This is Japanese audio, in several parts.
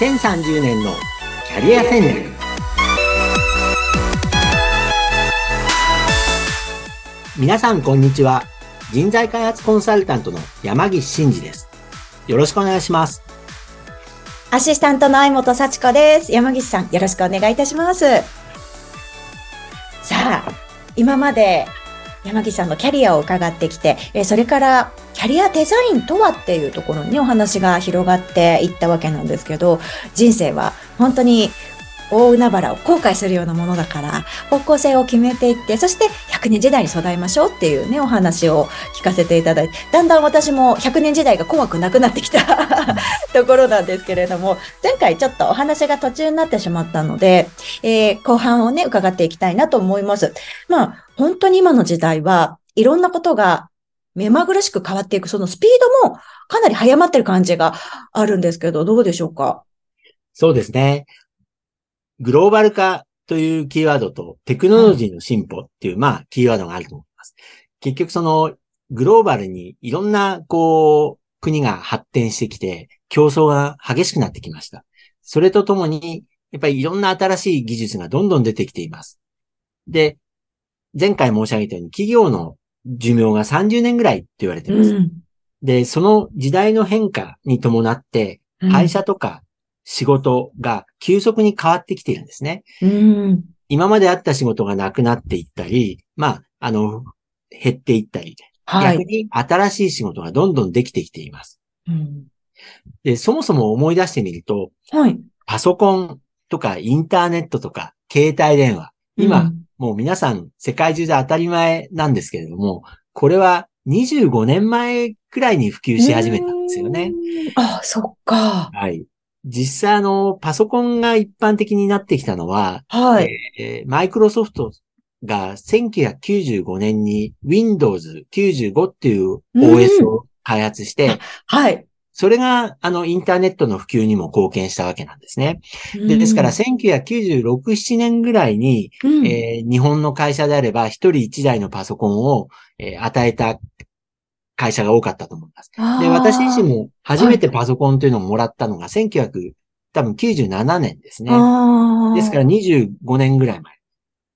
2030年のキャリア戦略。皆さんこんにちは。人材開発コンサルタントの山岸真嗣です。よろしくお願いします。アシスタントの相本幸子です。山岸さんよろしくお願いいたします。さあ今まで山木さんのキャリアを伺ってきて、えそれからキャリアデザインとはっていうところにお話が広がっていったわけなんですけど、人生は本当に大海原を後悔するようなものだから、方向性を決めていって、そして100年時代に備えましょうっていうね、お話を聞かせていただいて、だんだん私も100年時代が怖くなくなってきた ところなんですけれども、前回ちょっとお話が途中になってしまったので、えー、後半をね、伺っていきたいなと思います。まあ、本当に今の時代はいろんなことが目まぐるしく変わっていく、そのスピードもかなり早まってる感じがあるんですけど、どうでしょうか？そうですね。グローバル化というキーワードとテクノロジーの進歩っていう、まあ、キーワードがあると思います。結局その、グローバルにいろんな、こう、国が発展してきて、競争が激しくなってきました。それとともに、やっぱりいろんな新しい技術がどんどん出てきています。で、前回申し上げたように企業の寿命が30年ぐらいって言われてます。うん、で、その時代の変化に伴って、会社とか仕事が急速に変わってきているんですね。うん、今まであった仕事がなくなっていったり、まあ、あの、減っていったり、はい、逆に新しい仕事がどんどんできてきています。うん、で、そもそも思い出してみると、はい、パソコンとかインターネットとか携帯電話、今、うん、もう皆さん世界中で当たり前なんですけれども、これは25年前くらいに普及し始めたんですよね。あ、そっか。はい。実際あの、パソコンが一般的になってきたのは、はい。えー、マイクロソフトが1995年に Windows 95っていう OS を開発して、はい。それが、あの、インターネットの普及にも貢献したわけなんですね。でですから、1996、7年ぐらいに、うん、えー、日本の会社であれば、一人一台のパソコンを、えー、与えた会社が多かったと思います。で、私自身も初めてパソコンというのをもらったのが1900、多分97年ですね。ですから25年ぐらい前。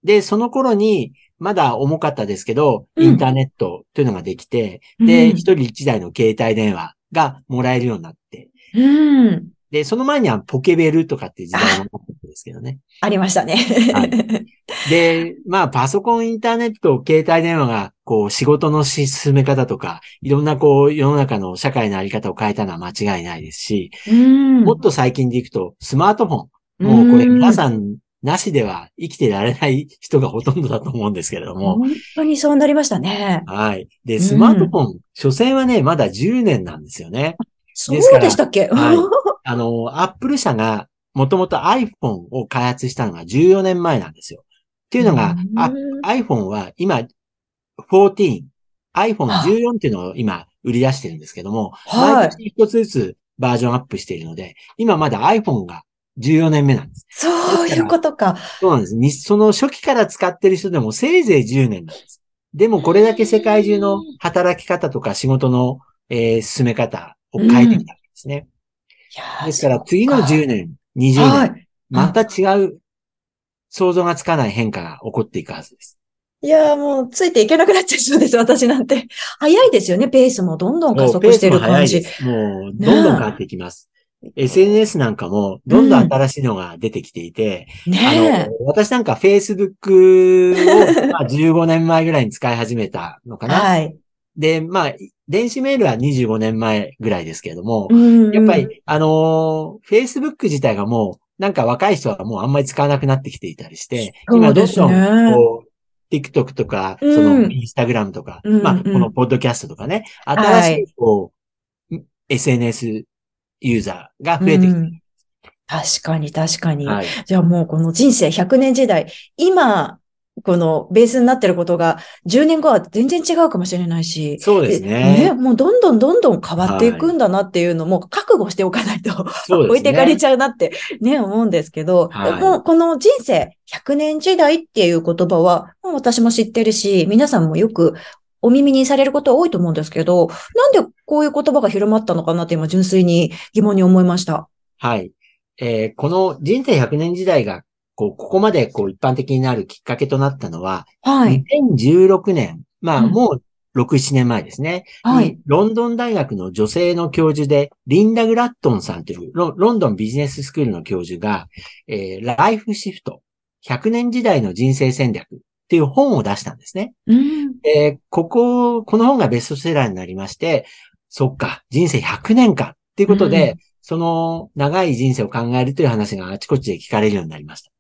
で、その頃に、まだ重かったですけど、インターネットというのができて、うん、で、一人一台の携帯電話がもらえるようになって。うん。で、その前にはポケベルとかっていう時代もあったんですけどね。ありましたね。はい。で、まあ、パソコン、インターネット、携帯電話が、こう、仕事の進め方とか、いろんな、こう、世の中の社会のあり方を変えたのは間違いないですし、もっと最近でいくと、スマートフォン。もうこれ皆さんなしでは生きてられない人がほとんどだと思うんですけれども。本当にそうなりましたね。はい。で、スマートフォン、うん、所詮はね、まだ10年なんですよね。そうでしたっけ？はい。あの、アップル社がもともと iPhone を開発したのが14年前なんですよ。っていうのが、あ iPhone は今、14、iPhone14 っていうのを今売り出してるんですけども、はい、毎年一つずつバージョンアップしているので、今まだ iPhone が14年目なんです。そういうことか。そうなんです。その初期から使ってる人でもせいぜい10年なんです。でもこれだけ世界中の働き方とか仕事の、えー、進め方を変えてきたんですね。ですから次の10年、20年、はい、また違う想像がつかない変化が起こっていくはずです。いやもう、ついていけなくなっちゃいそうです、私なんて。早いですよね、ペースもどんどん加速してる感じ。ももう、どんどん変わっていきます。SNS なんかも、どんどん新しいのが出てきていて、うん、ねあの、私なんか Facebook を、まあ、15年前ぐらいに使い始めたのかな。はい。で、まあ、電子メールは25年前ぐらいですけれども、うんうん、やっぱり、あのー、Facebook 自体がもう、なんか若い人はもうあんまり使わなくなってきていたりして、今どんどん、こう、TikTok とか、その、Instagram とか、うん、まあ、このポッドキャストとかね、新しい、こう、はい、SNS ユーザーが増えてきて。る。うん。確かに確かに。はい、じゃあもうこの人生100年時代、今、このベースになってることが10年後は全然違うかもしれないし。そうですね。ねもうどんどんどんどん変わっていくんだなっていうのも覚悟しておかないと、はい、置いてかれちゃうなってね、思うんですけど、はい、もうこの人生100年時代っていう言葉は、もう私も知ってるし、皆さんもよくお耳にされることは多いと思うんですけど、なんでこういう言葉が広まったのかなって今純粋に疑問に思いました。はい。えーこの人生100年時代が、こう、ここまでこう一般的になるきっかけとなったのは、はい。2016年、まあうんもう6、7年前ですね。はいにロンドン大学の女性の教授で、リンダ・グラットンさんというロロンドンビジネススクールの教授が、えーライフシフト、100年時代の人生戦略っていう本を出したんですね。うん。えーここ、この本がベストセラーになりまして、そっか、人生100年かっていうことで、うんその長い人生を考えるという話があちこちで聞かれるようになりました。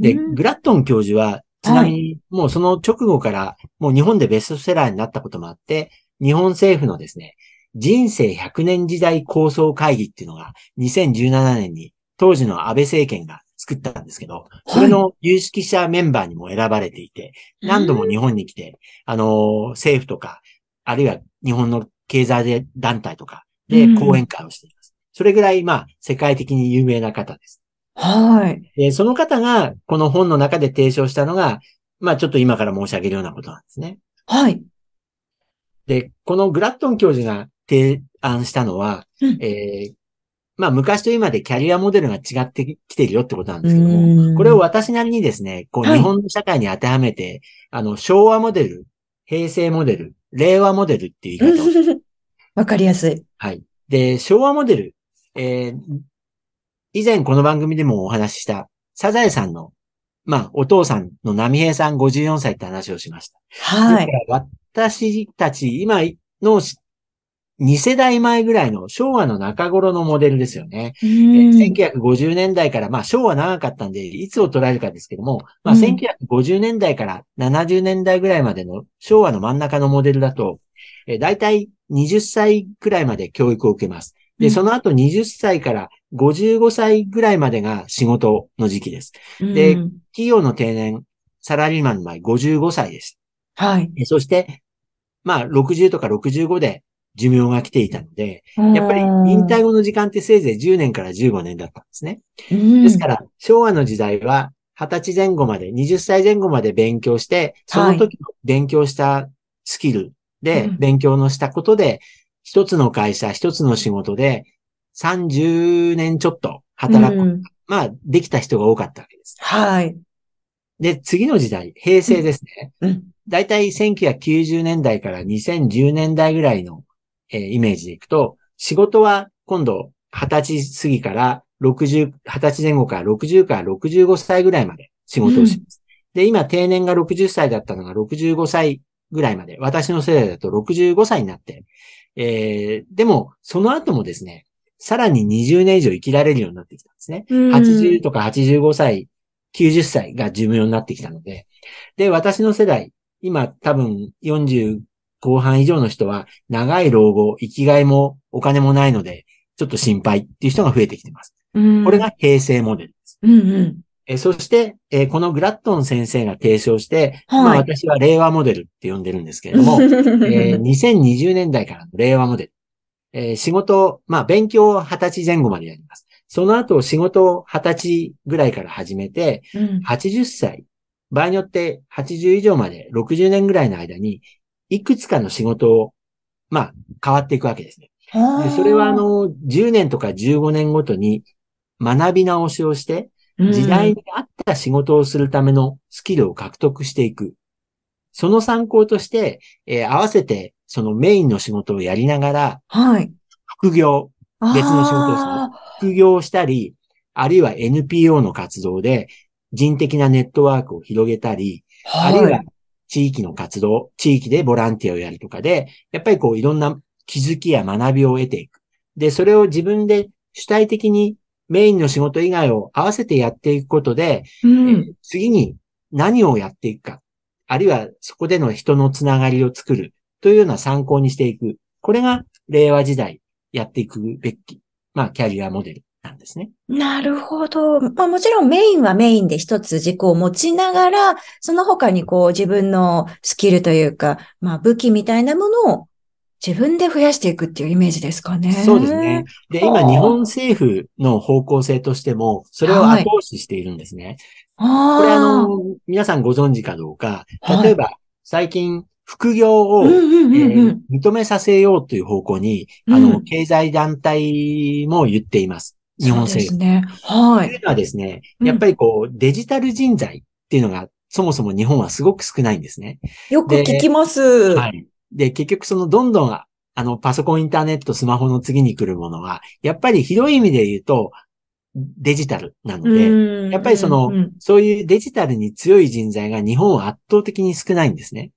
で、うんグラットン教授は、ちなみに、もうその直後から、もう日本でベストセラーになったこともあって、日本政府のですね、人生100年時代構想会議っていうのが、2017年に当時の安倍政権が作ったんですけど、それの有識者メンバーにも選ばれていて、何度も日本に来て、あの、政府とか、あるいは日本の経済団体とかでうん。講演会をしています。それぐらい、まあ、世界的に有名な方です。はい。で、その方が、この本の中で提唱したのが、まあちょっと今から申し上げるようなことなんですね。はい。で、このグラットン教授が提案したのは、うんえーまあ昔と今でキャリアモデルが違ってきてるよってことなんですけどうんも、これを私なりにですね、こうはい日本の社会に当てはめて、あの、昭和モデル、平成モデル、令和モデルっていう言い方を わかりやすい。はい。で、昭和モデル、えー以前この番組でもお話しした、サザエさんの、まあ、お父さんの波平さん54歳って話をしました。はい。私たち、今の2世代前ぐらいの昭和の中頃のモデルですよね。うえーん1950年代から、まあ昭和長かったんで、いつを捉えるかですけども、まあうん1950年代から70年代ぐらいまでの昭和の真ん中のモデルだと、えー、大体20歳くらいまで教育を受けます。で、うんその後20歳から55歳ぐらいまでが仕事の時期です。でうん企業の定年、サラリーマンの場合55歳です。はい。えそして、まあ60とか65で寿命が来ていたので、やっぱり引退後の時間ってせいぜい10年から15年だったんですね。うんですから、昭和の時代は、20歳前後まで、20歳前後まで勉強して、その時の勉強したスキルでうん勉強のしたことで、一つの会社、一つの仕事で、30年ちょっと働く。うんまあ、できた人が多かったわけです。はい。で、次の時代、平成ですね。うんだいたい1990年代から2010年代ぐらいの、えーイメージでいくと、仕事は今度20歳過ぎから60、20歳前後から60から65歳ぐらいまで仕事をします。で、今定年が60歳だったのが65歳ぐらいまで、私の世代だと65歳になって、えーでも、その後もですね、さらに20年以上生きられるようになってきたんですね。うん80とか85歳、90歳が寿命になってきたので、で、私の世代、今多分40後半以上の人は、長い老後、生きがいもお金もないので、ちょっと心配っていう人が増えてきてます。うんこれが平成モデルです。うんうん。えそして、えーこのグラットン先生が提唱して、はいまあ私は令和モデルって呼んでるんですけれども、えー2020年代からの令和モデル。えー仕事、まあ勉強を20歳前後までやります。その後仕事を20歳ぐらいから始めて、うん80歳、場合によって80以上まで60年ぐらいの間に、いくつかの仕事を、まあ変わっていくわけですね。でそれはあ、の、10年とか15年ごとに学び直しをして、時代に合った仕事をするためのスキルを獲得していく。その参考として、えー合わせてそのメインの仕事をやりながら、はい。副業、別の仕事ですねあ副業をしたり、あるいは NPO の活動で人的なネットワークを広げたり、ーあるいは地域の活動、地域でボランティアをやるとかで、やっぱりこういろんな気づきや学びを得ていく。で、それを自分で主体的にメインの仕事以外を合わせてやっていくことで、うん。えー次に何をやっていくか、あるいはそこでの人のつながりを作るというような参考にしていく。これが令和時代やっていくべき、まあキャリアモデルなんですね。なるほど。まあもちろんメインはメインで一つ軸を持ちながら、その他にこう自分のスキルというか、まあ武器みたいなものを自分で増やしていくっていうイメージですかね。そうですね。。で、今はあ日本政府の方向性としても、それを後押ししているんですね。ああ。これあの、皆さんご存知かどうか、はい例えば最近副業を。認めさせようという方向に、あうの、ん経済団体も言っています。日本政府。ね。はというい。のはですね、うんやっぱりこう、デジタル人材っていうのが、そもそも日本はすごく少ないんですね。よく聞きます。はい。で、結局そのどんどん、あの、パソコン、インターネット、スマホの次に来るものは、やっぱり広い意味で言うと、デジタルなので、うんやっぱりそのそういうデジタルに強い人材が日本は圧倒的に少ないんですね。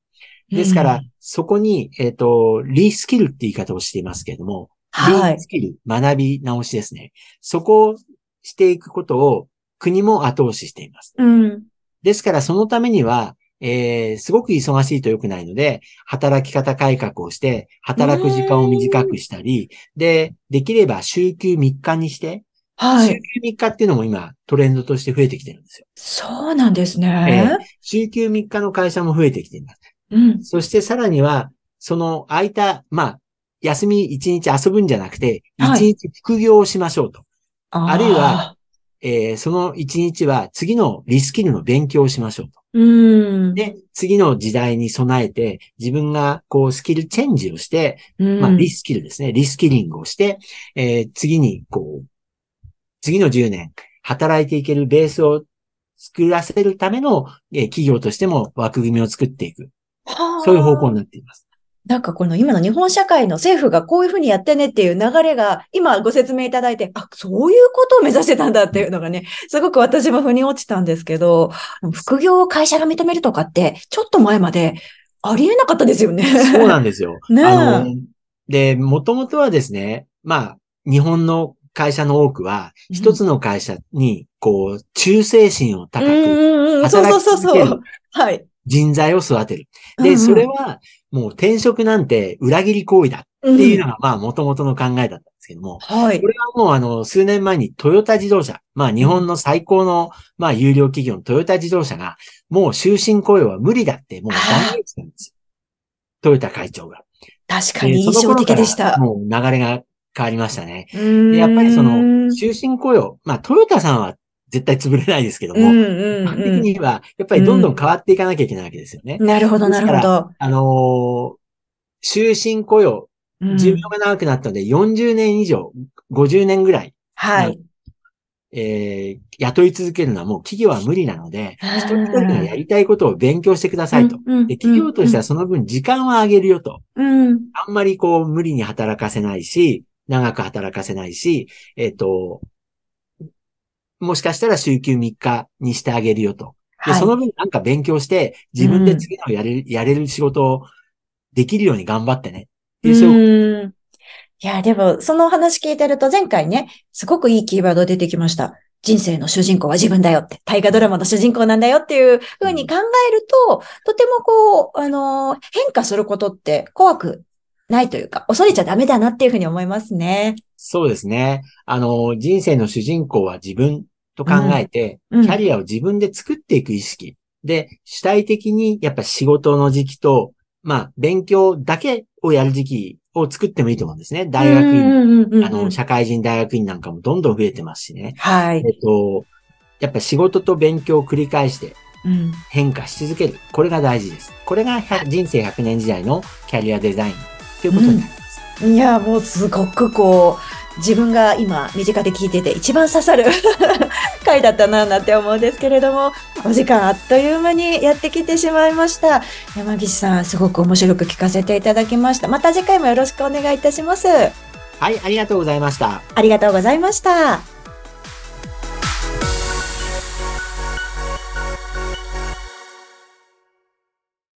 ですから、そこに、えっ、と、リスキルって言い方をしていますけれども、はいリスキル、学び直しですね。そこをしていくことを国も後押ししています。うん。ですから、そのためには、えー、すごく忙しいと良くないので、働き方改革をして、働く時間を短くしたり、で、できれば週休3日にして、週はい。休3日っていうのも今トレンドとして増えてきてるんですよ。そうなんですえね。週休3日の会社も増えてきています。うん。そしてさらには、その空いた、まあ、休み1日遊ぶんじゃなくて、はい1日副業をしましょうと。ああるいは、えーその1日は次のリスキルの勉強をしましょうと。うん。で、次の時代に備えて、自分がこうスキルチェンジをして、うん、まあリスキルですね。リスキリングをして、えー次にこう、次の10年、働いていけるベースを作らせるための、えー企業としても枠組みを作っていく。はあそういう方向になっています。なんかこの今の日本社会の政府がこういうふうにやってねっていう流れが今ご説明いただいて、あ、そういうことを目指してたんだっていうのがね、すごく私も腑に落ちたんですけど、副業を会社が認めるとかって、ちょっと前までありえなかったですよね。そうなんですよ。ねえあの、で、もともとはですね、まあ、日本の会社の多くは、うん一つの会社に、こう、忠誠心を高うんく、うんうん、そうそうそうそ働き続けるう。はい。人材を育てる。で、それは、もう転職なんて裏切り行為だっていうのが、まあ、もともとの考えだったんですけども、はいこ。れはもうあの、数年前にトヨタ自動車、まあ日本の最高の、まあ有料企業のトヨタ自動車が、もう終身雇用は無理だって、もう断言したんですよ。トヨタ会長が。確かに印象的でした。もう流れが変わりましたね。ででやっぱりその、終身雇用、まあトヨタさんは絶対潰れないですけども、うんうん一般的にはやっぱりどんどん変わっていかなきゃいけないわけですよね。うん。なるほど、なるほど。あのー終身雇用、うん寿命が長くなったので40年以上、50年ぐらい、はい。えー雇い続けるのはもう企業は無理なので、うん一人一人がやりたいことを勉強してくださいと。で企業としてはその分時間は上げるよと。うん。あんまりこう無理に働かせないし、長く働かせないし、えっ、と、もしかしたら週休3日にしてあげるよと。で、はいその分なんか勉強して、自分で次のやれる、やれる仕事をできるように頑張ってね。っていう、いや、でも、そのお話聞いてると、前回ね、すごくいいキーワード出てきました。人生の主人公は自分だよって、大河ドラマの主人公なんだよっていうふうに考えると、とてもこう、あの、変化することって怖くないというか、恐れちゃダメだなっていうふうに思いますね。そうですね。あの、人生の主人公は自分と考えて、うんうんキャリアを自分で作っていく意識。で、主体的にやっぱ仕事の時期と、まあ、勉強だけをやる時期を作ってもいいと思うんですね。大学院、うんうんうんうんあの、社会人大学院なんかもどんどん増えてますしね。はい。えっと、やっぱ仕事と勉強を繰り返してうん変化し続ける。これが大事です。これが100人生100年時代のキャリアデザインということになります。いや、もうすごくこう、自分が今身近で聞いてて一番刺さる 回だったな、なんて思うんですけれども、お時間あっという間にやってきてしまいました。山岸さん、すごく面白く聞かせていただきました。また次回もよろしくお願いいたします。はい、ありがとうございました。ありがとうございました。